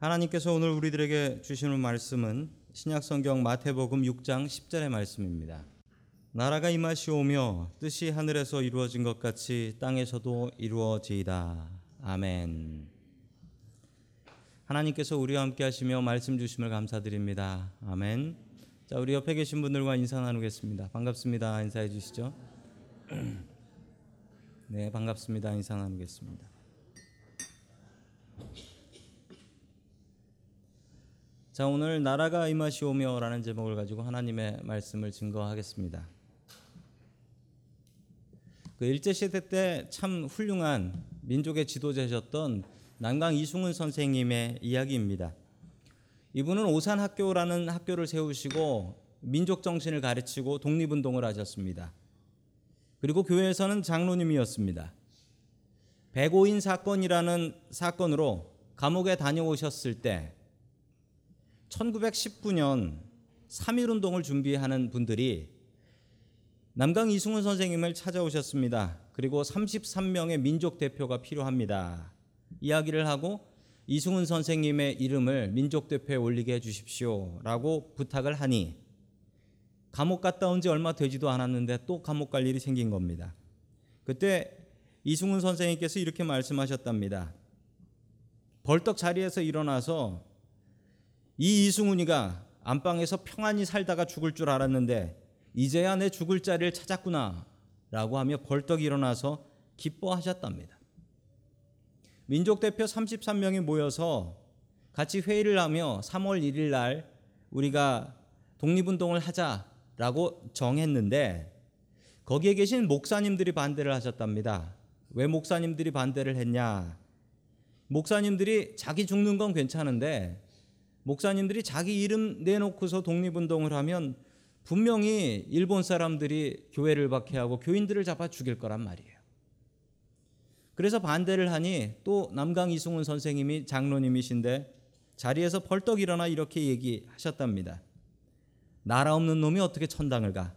하나님께서 오늘 우리들에게 주시는 말씀은 신약성경 마태복음 6장 10절의 말씀입니다. 나라가 임하시오며 뜻이 하늘에서 이루어진 것 같이 땅에서도 이루어지이다. 아멘. 하나님께서 우리와 함께 하시며 말씀 주심을 감사드립니다. 아멘. 자, 우리 옆에 계신 분들과 인사 나누겠습니다. 반갑습니다. 인사해 주시죠. 네, 반갑습니다. 인사 나누겠습니다. 자, 오늘 나라가 임하시오며라는 제목을 가지고 하나님의 말씀을 증거하겠습니다. 그 일제 시대 때 참 훌륭한 민족의 지도자셨던南강 이승훈 선생님의 이야기입니다. 이분은 오산 학교라는 학교를 세우시고 민족 정신을 가르치고 독립운동을 하셨습니다. 그리고 교회에서는 장로님이었습니다. 백오인 사건이라는 사건으로 감옥에 다녀오셨을 때 1919년 3.1 운동을 준비하는 분들이 남강 이승훈 선생님을 찾아오셨습니다. 그리고 33명의 민족 대표가 필요합니다. 이야기를 하고 이승훈 선생님의 이름을 민족 대표에 올리게 해 주십시오라고 부탁을 하니 감옥 갔다 온 지 얼마 되지도 않았는데 또 감옥 갈 일이 생긴 겁니다. 그때 이승훈 선생님께서 이렇게 말씀하셨답니다. 벌떡 자리에서 일어나서 이 이승훈이가 안방에서 평안히 살다가 죽을 줄 알았는데 이제야 내 죽을 자리를 찾았구나 라고 하며 벌떡 일어나서 기뻐하셨답니다. 민족 대표 33명이 모여서 같이 회의를 하며 3월 1일 날 우리가 독립운동을 하자라고 정했는데 거기에 계신 목사님들이 반대를 하셨답니다. 왜 목사님들이 반대를 했냐? 목사님들이 자기 죽는 건 괜찮은데 목사님들이 자기 이름 내놓고서 독립운동을 하면 분명히 일본 사람들이 교회를 박해하고 교인들을 잡아 죽일 거란 말이에요. 그래서 반대를 하니 또 남강 이승훈 선생님이 장로님이신데 자리에서 벌떡 일어나 이렇게 얘기하셨답니다. 나라 없는 놈이 어떻게 천당을 가?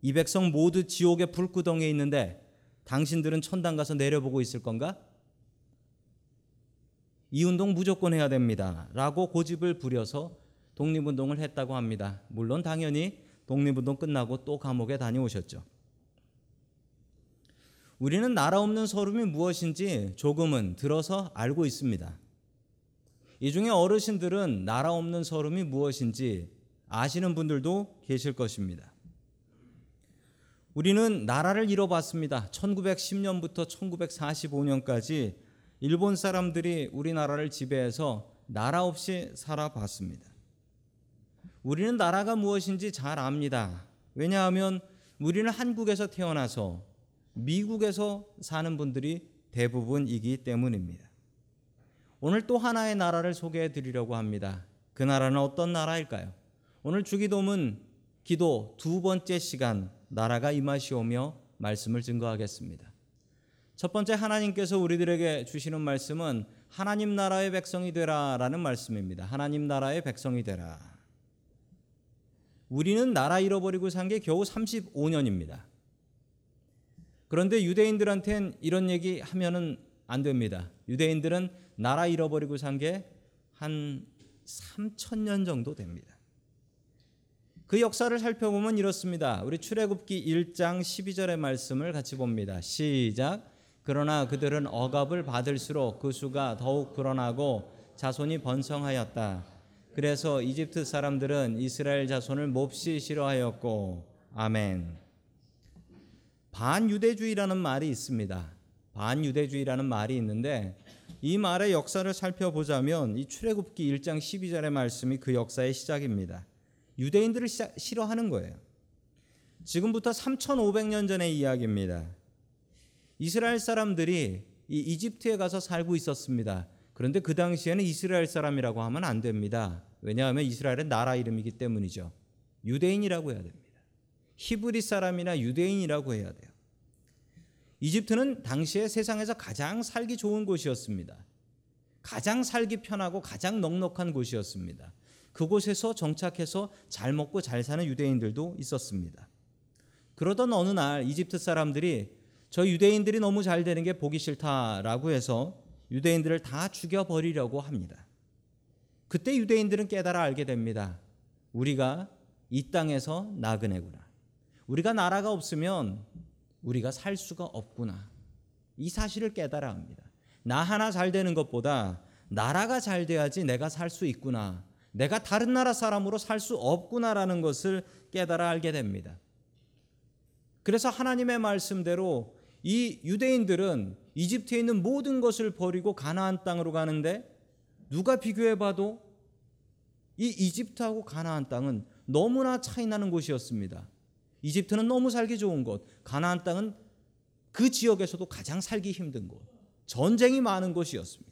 이 백성 모두 지옥의 불구덩이에 있는데 당신들은 천당 가서 내려보고 있을 건가? 이 운동 무조건 해야 됩니다. 라고 고집을 부려서 독립운동을 했다고 합니다. 물론 당연히 독립운동 끝나고 또 감옥에 다녀오셨죠. 우리는 나라 없는 서름이 무엇인지 조금은 들어서 알고 있습니다. 이 중에 어르신들은 나라 없는 서름이 무엇인지 아시는 분들도 계실 것입니다. 우리는 나라를 잃어봤습니다. 1910년부터 1945년까지 일본 사람들이 우리나라를 지배해서 나라 없이 살아봤습니다. 우리는 나라가 무엇인지 잘 압니다. 왜냐하면 우리는 한국에서 태어나서 미국에서 사는 분들이 대부분이기 때문입니다. 오늘 또 하나의 나라를 소개해 드리려고 합니다. 그 나라는 어떤 나라일까요? 오늘 주기도문 기도 두 번째 시간 나라가 임하시오며 말씀을 증거하겠습니다. 첫 번째 하나님께서 우리들에게 주시는 말씀은 하나님 나라의 백성이 되라라는 말씀입니다. 하나님 나라의 백성이 되라. 우리는 나라 잃어버리고 산 게 겨우 35년입니다. 그런데 유대인들한텐 이런 얘기 하면은 안 됩니다. 유대인들은 나라 잃어버리고 산 게 한 3천 년 정도 됩니다. 그 역사를 살펴보면 이렇습니다. 우리 출애굽기 1장 12절의 말씀을 같이 봅니다. 시작. 그러나 그들은 억압을 받을수록 그 수가 더욱 불어나고 자손이 번성하였다. 그래서 이집트 사람들은 이스라엘 자손을 몹시 싫어하였고 아멘. 반유대주의라는 말이 있습니다. 반유대주의라는 말이 있는데 이 말의 역사를 살펴보자면 이 출애굽기 1장 12절의 말씀이 그 역사의 시작입니다. 유대인들을 싫어하는 거예요. 지금부터 3,500년 전의 이야기입니다. 이스라엘 사람들이 이 이집트에 가서 살고 있었습니다. 그런데 그 당시에는 이스라엘 사람이라고 하면 안 됩니다. 왜냐하면 이스라엘은 나라 이름이기 때문이죠. 유대인이라고 해야 됩니다. 히브리 사람이나 유대인이라고 해야 돼요. 이집트는 당시에 세상에서 가장 살기 좋은 곳이었습니다. 가장 살기 편하고 가장 넉넉한 곳이었습니다. 그곳에서 정착해서 잘 먹고 잘 사는 유대인들도 있었습니다. 그러던 어느 날 이집트 사람들이 저 유대인들이 너무 잘 되는 게 보기 싫다라고 해서 유대인들을 다 죽여버리려고 합니다. 그때 유대인들은 깨달아 알게 됩니다. 우리가 이 땅에서 나그네구나. 우리가 나라가 없으면 우리가 살 수가 없구나. 이 사실을 깨달아 합니다. 나 하나 잘 되는 것보다 나라가 잘 돼야지 내가 살 수 있구나. 내가 다른 나라 사람으로 살 수 없구나라는 것을 깨달아 알게 됩니다. 그래서 하나님의 말씀대로 이 유대인들은 이집트에 있는 모든 것을 버리고 가나안 땅으로 가는데 누가 비교해 봐도 이 이집트하고 가나안 땅은 너무나 차이 나는 곳이었습니다. 이집트는 너무 살기 좋은 곳, 가나안 땅은 그 지역에서도 가장 살기 힘든 곳, 전쟁이 많은 곳이었습니다.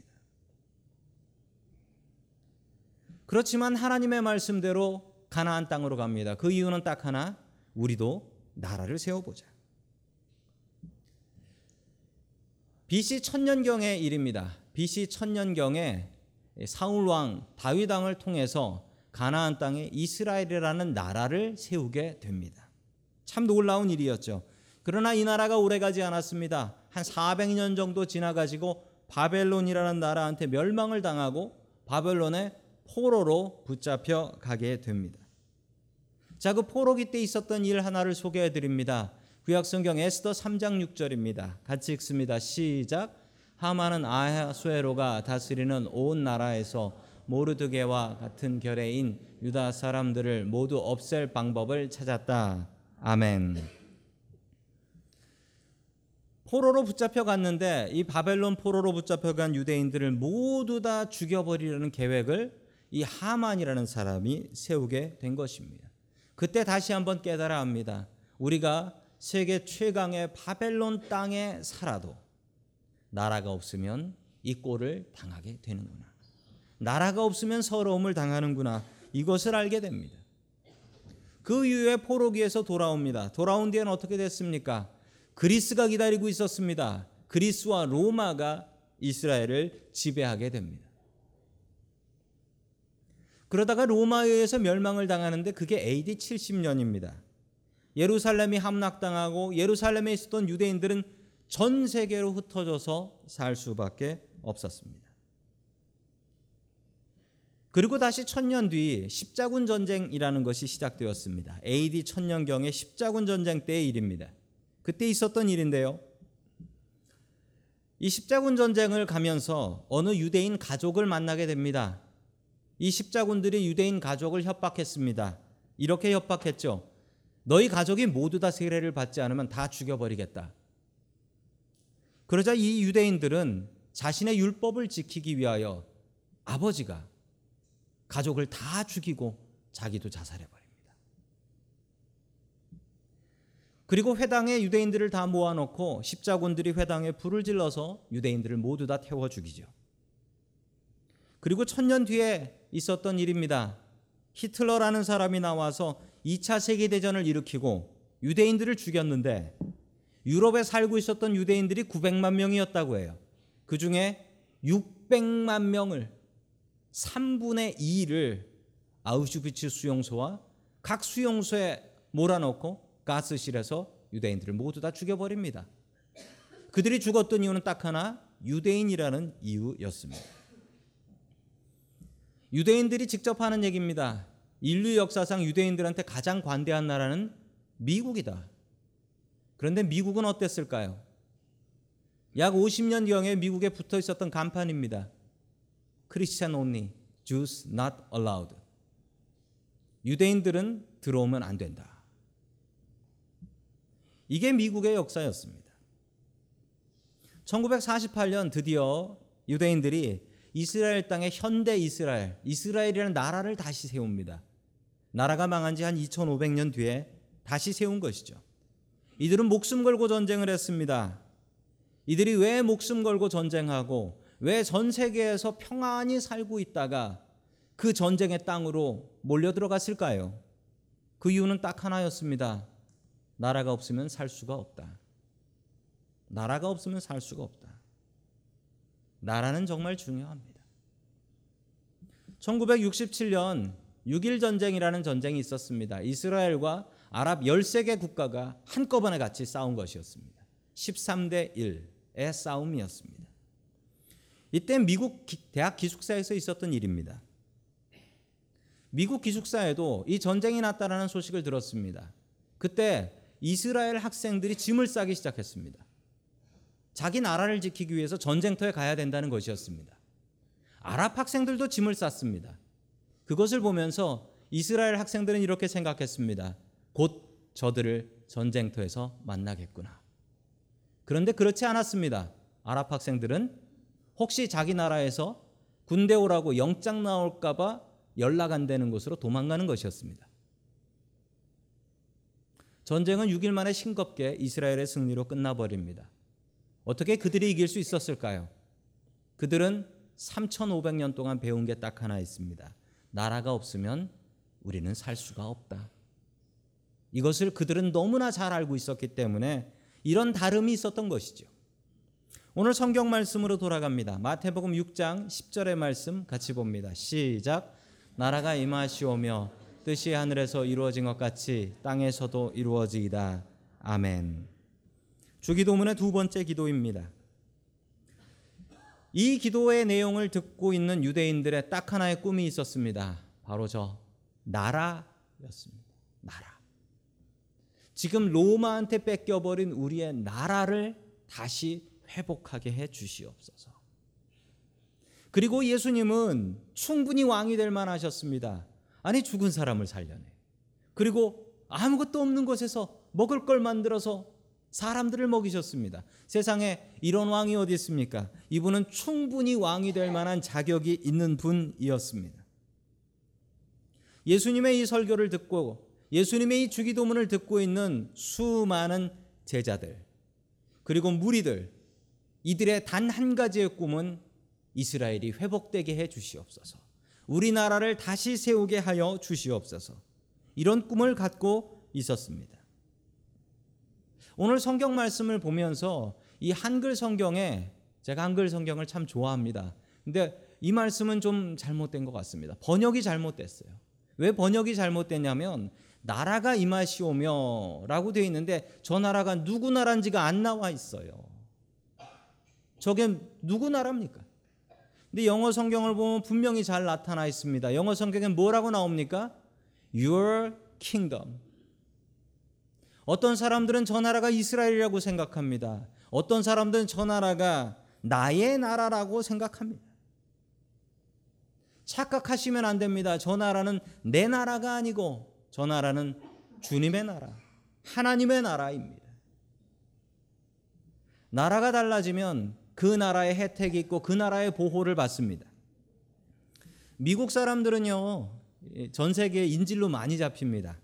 그렇지만 하나님의 말씀대로 가나안 땅으로 갑니다. 그 이유는 딱 하나, 우리도 나라를 세워보자. BC 천년경의 일입니다. BC 천년경에 사울 왕 다윗 왕을 통해서 가나안 땅에 이스라엘이라는 나라를 세우게 됩니다. 참 놀라운 일이었죠. 그러나 이 나라가 오래가지 않았습니다. 한 400년 정도 지나가지고 바벨론이라는 나라한테 멸망을 당하고 바벨론의 포로로 붙잡혀 가게 됩니다. 자, 그 포로기 때 있었던 일 하나를 소개해 드립니다. 구약 성경 에스더 3장 6절입니다. 같이 읽습니다. 시작. 하만은 아하수에로가 다스리는 온 나라에서 모르드게와 같은 결의인 유다 사람들을 모두 없앨 방법을 찾았다. 아멘. 포로로 붙잡혀 갔는데 이 바벨론 포로로 붙잡혀 간 유대인들을 모두 다 죽여버리려는 계획을 이 하만이라는 사람이 세우게 된 것입니다. 그때 다시 한번 깨달아 합니다. 우리가 세계 최강의 바벨론 땅에 살아도 나라가 없으면 이 꼴을 당하게 되는구나. 나라가 없으면 서러움을 당하는구나. 이것을 알게 됩니다. 그 이후에 포로기에서 돌아옵니다. 돌아온 뒤에는 어떻게 됐습니까? 그리스가 기다리고 있었습니다. 그리스와 로마가 이스라엘을 지배하게 됩니다. 그러다가 로마에 의해서 멸망을 당하는데 그게 AD 70년입니다. 예루살렘이 함락당하고 예루살렘에 있었던 유대인들은 전 세계로 흩어져서 살 수밖에 없었습니다. 그리고 다시 천년 뒤 십자군 전쟁이라는 것이 시작되었습니다. AD 천년경의 십자군 전쟁 때의 일입니다. 그때 있었던 일인데요. 이 십자군 전쟁을 가면서 어느 유대인 가족을 만나게 됩니다. 이 십자군들이 유대인 가족을 협박했습니다. 이렇게 협박했죠. 너희 가족이 모두 다 세례를 받지 않으면 다 죽여버리겠다. 그러자 이 유대인들은 자신의 율법을 지키기 위하여 아버지가 가족을 다 죽이고 자기도 자살해버립니다. 그리고 회당에 유대인들을 다 모아놓고 십자군들이 회당에 불을 질러서 유대인들을 모두 다 태워 죽이죠. 그리고 천년 뒤에 있었던 일입니다. 히틀러라는 사람이 나와서 2차 세계대전을 일으키고 유대인들을 죽였는데 유럽에 살고 있었던 유대인들이 900만 명이었다고 해요. 그 중에 600만 명을 3분의 2를 아우슈비츠 수용소와 각 수용소에 몰아넣고 가스실에서 유대인들을 모두 다 죽여버립니다. 그들이 죽었던 이유는 딱 하나 유대인이라는 이유였습니다. 유대인들이 직접 하는 얘기입니다. 인류 역사상 유대인들한테 가장 관대한 나라는 미국이다. 그런데 미국은 어땠을까요? 약 50년경에 미국에 붙어 있었던 간판입니다. Christian only, Jews not allowed. 유대인들은 들어오면 안 된다. 이게 미국의 역사였습니다. 1948년 드디어 유대인들이 이스라엘 땅에 현대 이스라엘, 이스라엘이라는 나라를 다시 세웁니다. 나라가 망한 지 한 2500년 뒤에 다시 세운 것이죠. 이들은 목숨 걸고 전쟁을 했습니다. 이들이 왜 목숨 걸고 전쟁하고 왜 전 세계에서 평안히 살고 있다가 그 전쟁의 땅으로 몰려 들어갔을까요? 그 이유는 딱 하나였습니다. 나라가 없으면 살 수가 없다. 나라가 없으면 살 수가 없다. 나라는 정말 중요합니다. 1967년 6일 전쟁이라는 전쟁이 있었습니다. 이스라엘과 아랍 13개 국가가 한꺼번에 같이 싸운 것이었습니다. 13대 1의 싸움이었습니다. 이때 미국 대학 기숙사에서 있었던 일입니다. 미국 기숙사에도 이 전쟁이 났다라는 소식을 들었습니다. 그때 이스라엘 학생들이 짐을 싸기 시작했습니다. 자기 나라를 지키기 위해서 전쟁터에 가야 된다는 것이었습니다. 아랍 학생들도 짐을 쌌습니다. 그것을 보면서 이스라엘 학생들은 이렇게 생각했습니다. 곧 저들을 전쟁터에서 만나겠구나. 그런데 그렇지 않았습니다. 아랍 학생들은 혹시 자기 나라에서 군대 오라고 영장 나올까봐 연락 안 되는 곳으로 도망가는 것이었습니다. 전쟁은 6일 만에 싱겁게 이스라엘의 승리로 끝나버립니다. 어떻게 그들이 이길 수 있었을까요? 그들은 3,500년 동안 배운 게 딱 하나 있습니다. 나라가 없으면 우리는 살 수가 없다. 이것을 그들은 너무나 잘 알고 있었기 때문에 이런 다름이 있었던 것이죠. 오늘 성경 말씀으로 돌아갑니다. 마태복음 6장 10절의 말씀 같이 봅니다. 시작. 나라가 임하시오며 뜻이 하늘에서 이루어진 것 같이 땅에서도 이루어지이다. 아멘. 주기도문의 두 번째 기도입니다. 이 기도의 내용을 듣고 있는 유대인들의 딱 하나의 꿈이 있었습니다. 바로 저 나라였습니다. 나라. 지금 로마한테 뺏겨버린 우리의 나라를 다시 회복하게 해 주시옵소서. 그리고 예수님은 충분히 왕이 될 만하셨습니다. 아니 죽은 사람을 살려내. 그리고 아무것도 없는 곳에서 먹을 걸 만들어서 사람들을 먹이셨습니다. 세상에 이런 왕이 어디 있습니까? 이분은 충분히 왕이 될 만한 자격이 있는 분이었습니다. 예수님의 이 설교를 듣고 예수님의 이 주기도문을 듣고 있는 수많은 제자들 그리고 무리들 이들의 단 한 가지의 꿈은 이스라엘이 회복되게 해 주시옵소서. 우리나라를 다시 세우게 하여 주시옵소서. 이런 꿈을 갖고 있었습니다. 오늘 성경 말씀을 보면서 이 한글 성경에 제가 한글 성경을 참 좋아합니다. 근데 이 말씀은 좀 잘못된 것 같습니다. 번역이 잘못됐어요. 왜 번역이 잘못됐냐면 나라가 임하시오며라고 되어 있는데 저 나라가 누구 나라인지가 안 나와 있어요. 저게 누구 나라입니까? 근데 영어 성경을 보면 분명히 잘 나타나 있습니다. 영어 성경에 뭐라고 나옵니까? Your kingdom. 어떤 사람들은 저 나라가 이스라엘이라고 생각합니다. 어떤 사람들은 저 나라가 나의 나라라고 생각합니다. 착각하시면 안 됩니다. 저 나라는 내 나라가 아니고 저 나라는 주님의 나라, 하나님의 나라입니다. 나라가 달라지면 그 나라의 혜택이 있고 그 나라의 보호를 받습니다. 미국 사람들은요, 전 세계에 인질로 많이 잡힙니다.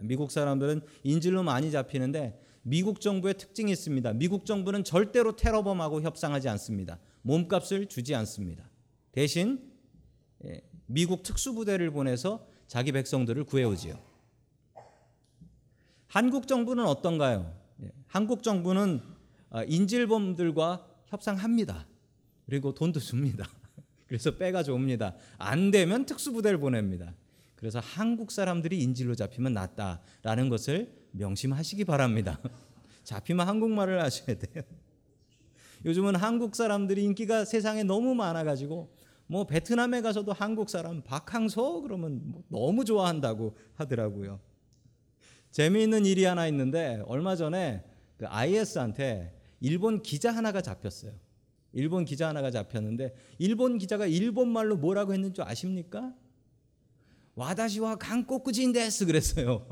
미국 사람들은 인질로 많이 잡히는데 미국 정부의 특징이 있습니다. 미국 정부는 절대로 테러범하고 협상하지 않습니다. 몸값을 주지 않습니다. 대신 예, 미국 특수부대를 보내서 자기 백성들을 구해오지요. 한국 정부는 어떤가요? 예, 한국 정부는 아, 인질범들과 협상합니다. 그리고 돈도 줍니다. 그래서 빼가져 옵니다. 안 되면 특수부대를 보냅니다. 그래서 한국 사람들이 인질로 잡히면 낫다라는 것을 명심하시기 바랍니다. 잡히면 한국말을 하셔야 돼요. 요즘은 한국 사람들이 인기가 세상에 너무 많아가지고 뭐 베트남에 가서도 한국 사람 박항서 그러면 뭐 너무 좋아한다고 하더라고요. 재미있는 일이 하나 있는데 얼마 전에 그 IS한테 일본 기자 하나가 잡혔어요. 일본 기자 하나가 잡혔는데 일본 기자가 일본 말로 뭐라고 했는 줄 아십니까? 와다시와 강꼬꾸진데스 그랬어요.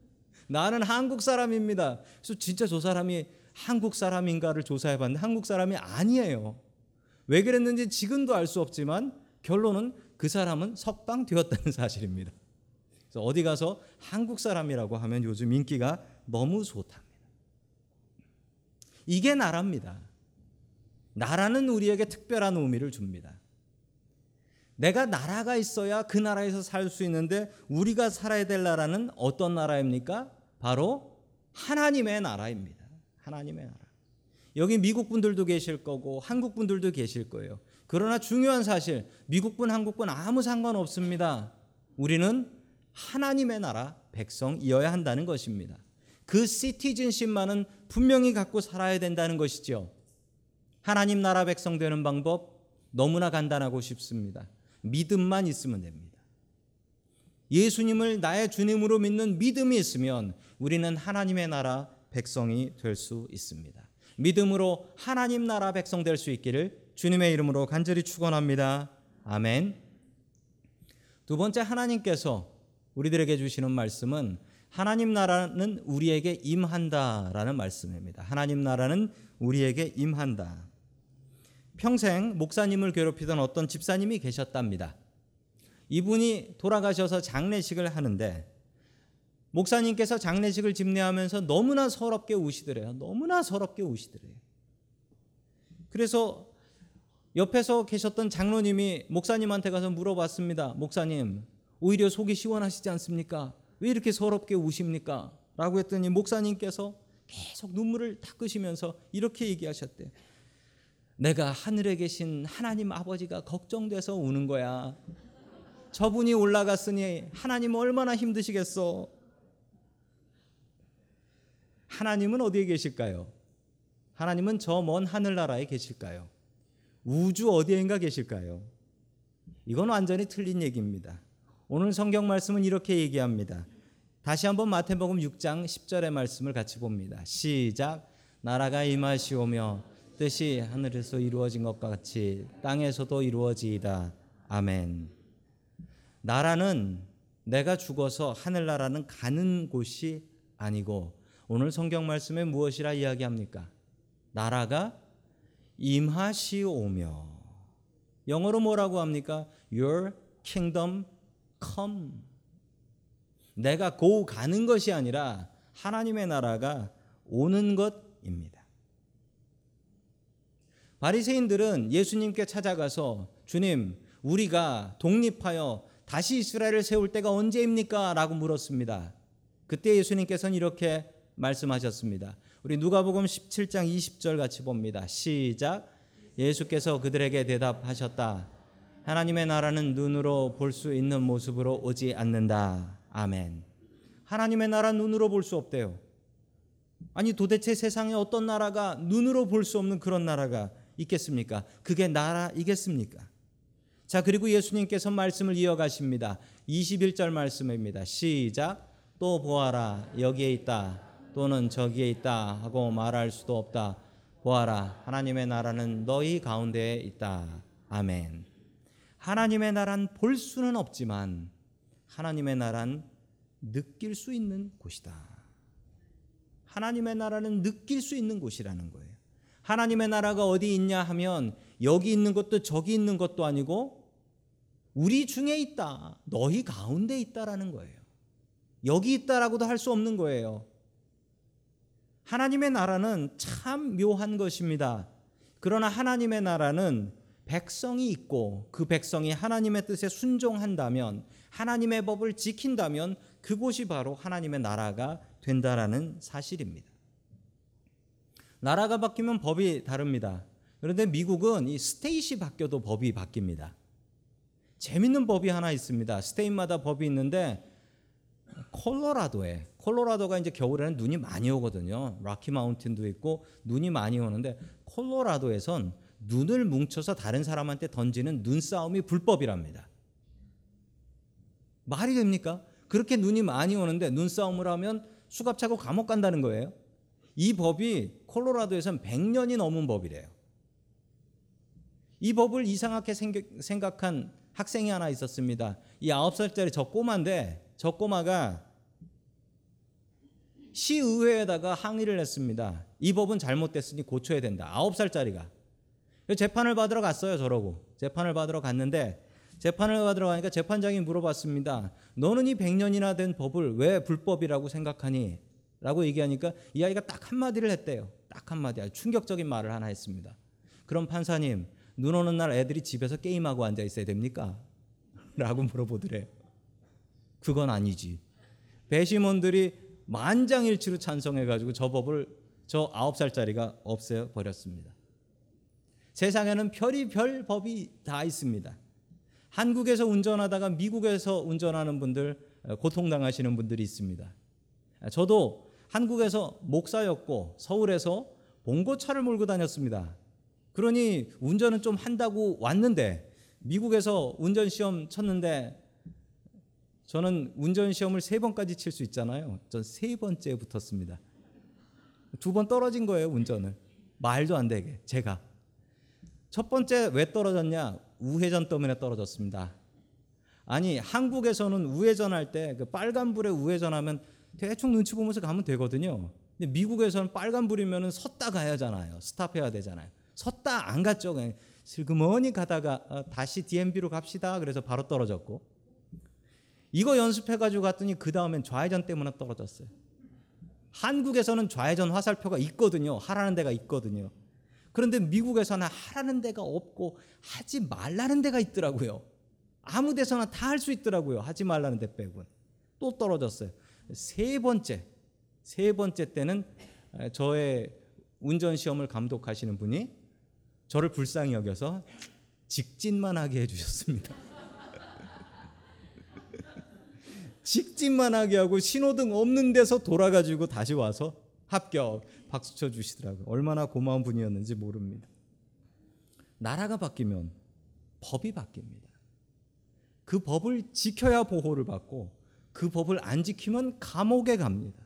나는 한국 사람입니다. 그래서 진짜 저 사람이 한국 사람인가를 조사해 봤는데 한국 사람이 아니에요. 왜 그랬는지 지금도 알 수 없지만 결론은 그 사람은 석방되었다는 사실입니다. 그래서 어디 가서 한국 사람이라고 하면 요즘 인기가 너무 좋답니다. 이게 나라입니다. 나라는 우리에게 특별한 의미를 줍니다. 내가 나라가 있어야 그 나라에서 살 수 있는데 우리가 살아야 될 나라는 어떤 나라입니까? 바로 하나님의 나라입니다. 하나님의 나라. 여기 미국 분들도 계실 거고 한국 분들도 계실 거예요. 그러나 중요한 사실, 미국분, 한국분 아무 상관 없습니다. 우리는 하나님의 나라 백성이어야 한다는 것입니다. 그 시티즌십만은 분명히 갖고 살아야 된다는 것이죠. 하나님 나라 백성 되는 방법 너무나 간단하고 쉽습니다. 믿음만 있으면 됩니다. 예수님을 나의 주님으로 믿는 믿음이 있으면 우리는 하나님의 나라 백성이 될 수 있습니다. 믿음으로 하나님 나라 백성 될 수 있기를 주님의 이름으로 간절히 축원합니다. 아멘. 두 번째 하나님께서 우리들에게 주시는 말씀은 하나님 나라는 우리에게 임한다라는 말씀입니다. 하나님 나라는 우리에게 임한다. 평생 목사님을 괴롭히던 어떤 집사님이 계셨답니다. 이분이 돌아가셔서 장례식을 하는데 목사님께서 장례식을 집례하면서 너무나 서럽게 우시더래요. 너무나 서럽게 우시더래요. 그래서 옆에서 계셨던 장로님이 목사님한테 가서 물어봤습니다. 목사님, 오히려 속이 시원하시지 않습니까? 왜 이렇게 서럽게 우십니까? 라고 했더니 목사님께서 계속 눈물을 닦으시면서 이렇게 얘기하셨대. 내가 하늘에 계신 하나님 아버지가 걱정돼서 우는 거야. 저분이 올라갔으니 하나님 얼마나 힘드시겠어. 하나님은 어디에 계실까요? 하나님은 저 먼 하늘나라에 계실까요? 우주 어디엔가 계실까요? 이건 완전히 틀린 얘기입니다. 오늘 성경 말씀은 이렇게 얘기합니다. 다시 한번 마태복음 6장 10절의 말씀을 같이 봅니다. 시작. 나라가 임하시오며 뜻이 하늘에서 이루어진 것과 같이 땅에서도 이루어지이다. 아멘. 나라는 내가 죽어서 하늘나라는 가는 곳이 아니고 오늘 성경 말씀에 무엇이라 이야기합니까? 나라가 임하시오며 영어로 뭐라고 합니까? Your kingdom come. 내가 고 가는 것이 아니라 하나님의 나라가 오는 것입니다. 바리새인들은 예수님께 찾아가서 주님, 우리가 독립하여 다시 이스라엘을 세울 때가 언제입니까? 라고 물었습니다. 그때 예수님께서는 이렇게 말씀하셨습니다. 우리 누가복음 17장 20절 같이 봅니다. 시작. 예수께서 그들에게 대답하셨다. 하나님의 나라는 눈으로 볼 수 있는 모습으로 오지 않는다. 아멘. 하나님의 나라 눈으로 볼 수 없대요. 아니 도대체 세상에 어떤 나라가 눈으로 볼 수 없는 그런 나라가 있겠습니까? 그게 나라이겠습니까? 자, 그리고 예수님께서 말씀을 이어가십니다. 21절 말씀입니다. 시작. 또 보아라. 여기에 있다. 또는 저기에 있다. 하고 말할 수도 없다. 보아라. 하나님의 나라는 너희 가운데에 있다. 아멘. 하나님의 나라는 볼 수는 없지만 하나님의 나라는 느낄 수 있는 곳이다. 하나님의 나라는 느낄 수 있는 곳이라는 거예요. 하나님의 나라가 어디 있냐 하면 여기 있는 것도 저기 있는 것도 아니고 우리 중에 있다. 너희 가운데 있다라는 거예요. 여기 있다라고도 할 수 없는 거예요. 하나님의 나라는 참 묘한 것입니다. 그러나 하나님의 나라는 백성이 있고 그 백성이 하나님의 뜻에 순종한다면 하나님의 법을 지킨다면 그곳이 바로 하나님의 나라가 된다라는 사실입니다. 나라가 바뀌면 법이 다릅니다. 그런데 미국은 이 스테이시 바뀌어도 법이 바뀝니다. 재밌는 법이 하나 있습니다. 스테인마다 법이 있는데 콜로라도에 콜로라도가 이제 겨울에는 눈이 많이 오거든요. 락키 마운틴도 있고 눈이 많이 오는데 콜로라도에선 눈을 뭉쳐서 다른 사람한테 던지는 눈싸움이 불법이랍니다. 말이 됩니까? 그렇게 눈이 많이 오는데 눈싸움을 하면 수갑 차고 감옥 간다는 거예요. 이 법이 콜로라도에선 100년이 넘은 법이래요. 이 법을 이상하게 생각한 학생이 하나 있었습니다. 이 9살짜리 저 꼬마인데 저 꼬마가 시의회에다가 항의를 했습니다. 이 법은 잘못됐으니 고쳐야 된다. 9살짜리가. 재판을 받으러 갔어요, 저러고. 재판을 받으러 갔는데 재판을 받으러 가니까 재판장이 물어봤습니다. 너는 이 100년이나 된 법을 왜 불법이라고 생각하니? 라고 얘기하니까 이 아이가 딱 한마디를 했대요. 딱 한마디. 아주 충격적인 말을 하나 했습니다. 그럼 판사님, 눈 오는 날 애들이 집에서 게임하고 앉아 있어야 됩니까? 라고 물어보더래요. 그건 아니지. 배심원들이 만장일치로 찬성해가지고 저 법을 저 아홉 살짜리가 없애 버렸습니다. 세상에는 별이 별 법이 다 있습니다. 한국에서 운전하다가 미국에서 운전하는 분들 고통당하시는 분들이 있습니다. 저도 한국에서 목사였고 서울에서 봉고차를 몰고 다녔습니다. 그러니 운전은 좀 한다고 왔는데 미국에서 운전 시험 쳤는데 저는 운전 시험을 세 번까지 칠 수 있잖아요. 전 세 번째에 붙었습니다. 두 번 떨어진 거예요, 운전을. 말도 안 되게 제가. 첫 번째 왜 떨어졌냐? 우회전 때문에 떨어졌습니다. 아니, 한국에서는 우회전할 때 그 빨간불에 우회전하면 대충 눈치 보면서 가면 되거든요. 근데 미국에서는 빨간불이면 섰다 가야 하잖아요. 스탑해야 되잖아요. 섰다 안 갔죠. 그냥 슬그머니 가다가 어, 다시 DMB로 갑시다. 그래서 바로 떨어졌고. 이거 연습해 가지고 갔더니 그 다음엔 좌회전 때문에 떨어졌어요. 한국에서는 좌회전 화살표가 있거든요. 하라는 데가 있거든요. 그런데 미국에서는 하라는 데가 없고 하지 말라는 데가 있더라고요. 아무 데서나 다 할 수 있더라고요. 하지 말라는 데 빼고는. 또 떨어졌어요. 세 번째, 세 번째 때는 저의 운전 시험을 감독하시는 분이 저를 불쌍히 여겨서 직진만 하게 해주셨습니다. 직진만 하게 하고 신호등 없는 데서 돌아가지고 다시 와서 합격 박수 쳐 주시더라고요. 얼마나 고마운 분이었는지 모릅니다. 나라가 바뀌면 법이 바뀝니다. 그 법을 지켜야 보호를 받고 그 법을 안 지키면 감옥에 갑니다.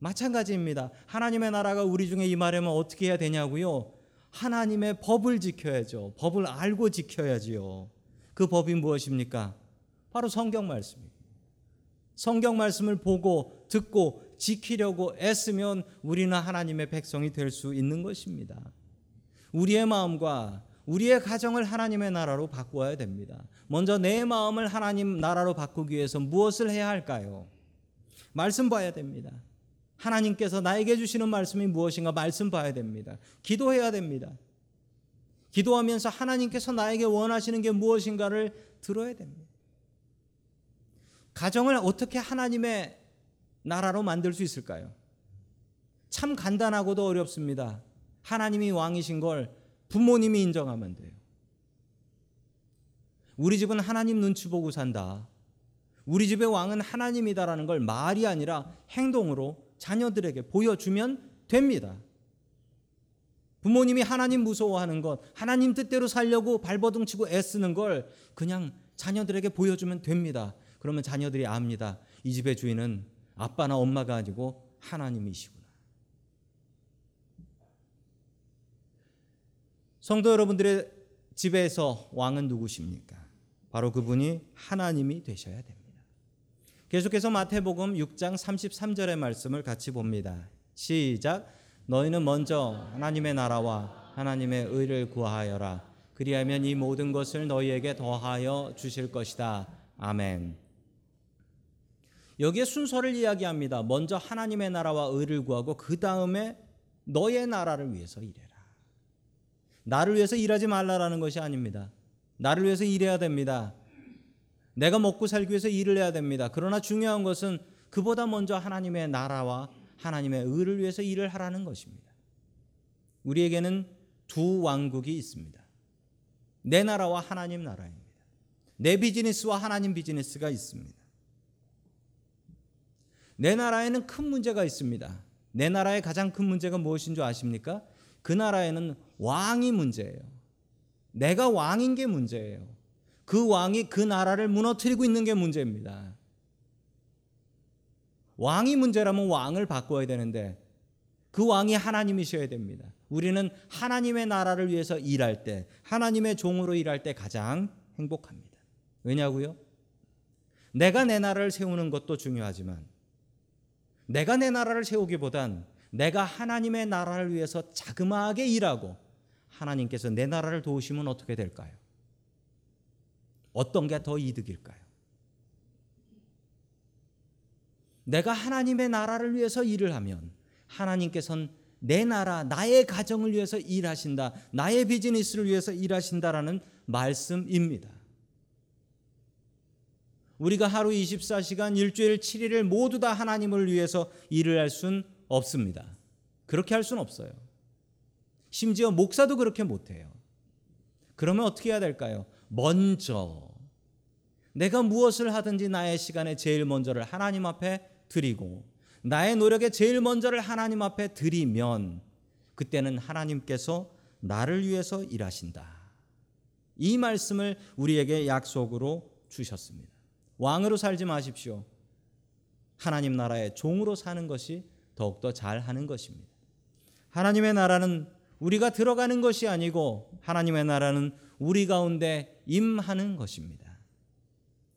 마찬가지입니다. 하나님의 나라가 우리 중에 임하려면 어떻게 해야 되냐고요? 하나님의 법을 지켜야죠. 법을 알고 지켜야지요. 그 법이 무엇입니까? 바로 성경 말씀입니다. 성경 말씀을 보고 듣고 지키려고 애쓰면 우리는 하나님의 백성이 될 수 있는 것입니다. 우리의 마음과 우리의 가정을 하나님의 나라로 바꾸어야 됩니다. 먼저 내 마음을 하나님 나라로 바꾸기 위해서 무엇을 해야 할까요? 말씀 봐야 됩니다. 하나님께서 나에게 주시는 말씀이 무엇인가 말씀 봐야 됩니다. 기도해야 됩니다. 기도하면서 하나님께서 나에게 원하시는 게 무엇인가를 들어야 됩니다. 가정을 어떻게 하나님의 나라로 만들 수 있을까요? 참 간단하고도 어렵습니다. 하나님이 왕이신 걸 부모님이 인정하면 돼요. 우리 집은 하나님 눈치 보고 산다. 우리 집의 왕은 하나님이다라는 걸 말이 아니라 행동으로 자녀들에게 보여주면 됩니다. 부모님이 하나님 무서워하는 것, 하나님 뜻대로 살려고 발버둥 치고 애쓰는 걸 그냥 자녀들에게 보여주면 됩니다. 그러면 자녀들이 압니다. 이 집의 주인은 아빠나 엄마가 아니고 하나님이시구나. 성도 여러분들의 집에서 왕은 누구십니까? 바로 그분이 하나님이 되셔야 됩니다. 계속해서 마태복음 6장 33절의 말씀을 같이 봅니다. 시작. 너희는 먼저 하나님의 나라와 하나님의 의를 구하여라. 그리하면 이 모든 것을 너희에게 더하여 주실 것이다. 아멘. 여기에 순서를 이야기합니다. 먼저 하나님의 나라와 의를 구하고 그 다음에 너의 나라를 위해서 일해라. 나를 위해서 일하지 말라라는 것이 아닙니다. 나를 위해서 일해야 됩니다. 내가 먹고 살기 위해서 일을 해야 됩니다. 그러나 중요한 것은 그보다 먼저 하나님의 나라와 하나님의 의를 위해서 일을 하라는 것입니다. 우리에게는 두 왕국이 있습니다. 내 나라와 하나님 나라입니다. 내 비즈니스와 하나님 비즈니스가 있습니다. 내 나라에는 큰 문제가 있습니다. 내 나라의 가장 큰 문제가 무엇인 줄 아십니까? 그 나라에는 왕이 문제예요. 내가 왕인 게 문제예요. 그 왕이 그 나라를 무너뜨리고 있는 게 문제입니다. 왕이 문제라면 왕을 바꿔야 되는데 그 왕이 하나님이셔야 됩니다. 우리는 하나님의 나라를 위해서 일할 때, 하나님의 종으로 일할 때 가장 행복합니다. 왜냐고요? 내가 내 나라를 세우는 것도 중요하지만 내가 내 나라를 세우기보단 내가 하나님의 나라를 위해서 자그마하게 일하고 하나님께서 내 나라를 도우시면 어떻게 될까요? 어떤 게 더 이득일까요? 내가 하나님의 나라를 위해서 일을 하면 하나님께서는 내 나라, 나의 가정을 위해서 일하신다. 나의 비즈니스를 위해서 일하신다라는 말씀입니다. 우리가 하루 24시간 일주일 7일을 모두 다 하나님을 위해서 일을 할 수는 없습니다. 그렇게 할 수는 없어요. 심지어 목사도 그렇게 못 해요. 그러면 어떻게 해야 될까요? 먼저 내가 무엇을 하든지 나의 시간에 제일 먼저를 하나님 앞에 드리고 나의 노력에 제일 먼저를 하나님 앞에 드리면 그때는 하나님께서 나를 위해서 일하신다. 이 말씀을 우리에게 약속으로 주셨습니다. 왕으로 살지 마십시오. 하나님 나라의 종으로 사는 것이 더욱더 잘 하는 것입니다. 하나님의 나라는 우리가 들어가는 것이 아니고 하나님의 나라는 우리 가운데 임하는 것입니다.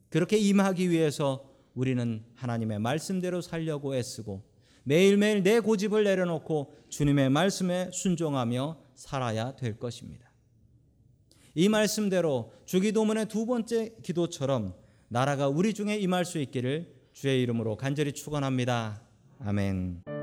그렇게 임하기 위해서 우리는 하나님의 말씀대로 살려고 애쓰고 매일매일 내 고집을 내려놓고 주님의 말씀에 순종하며 살아야 될 것입니다. 이 말씀대로 주기도문의 두 번째 기도처럼 나라가 우리 중에 임할 수 있기를 주의 이름으로 간절히 축원합니다. 아멘.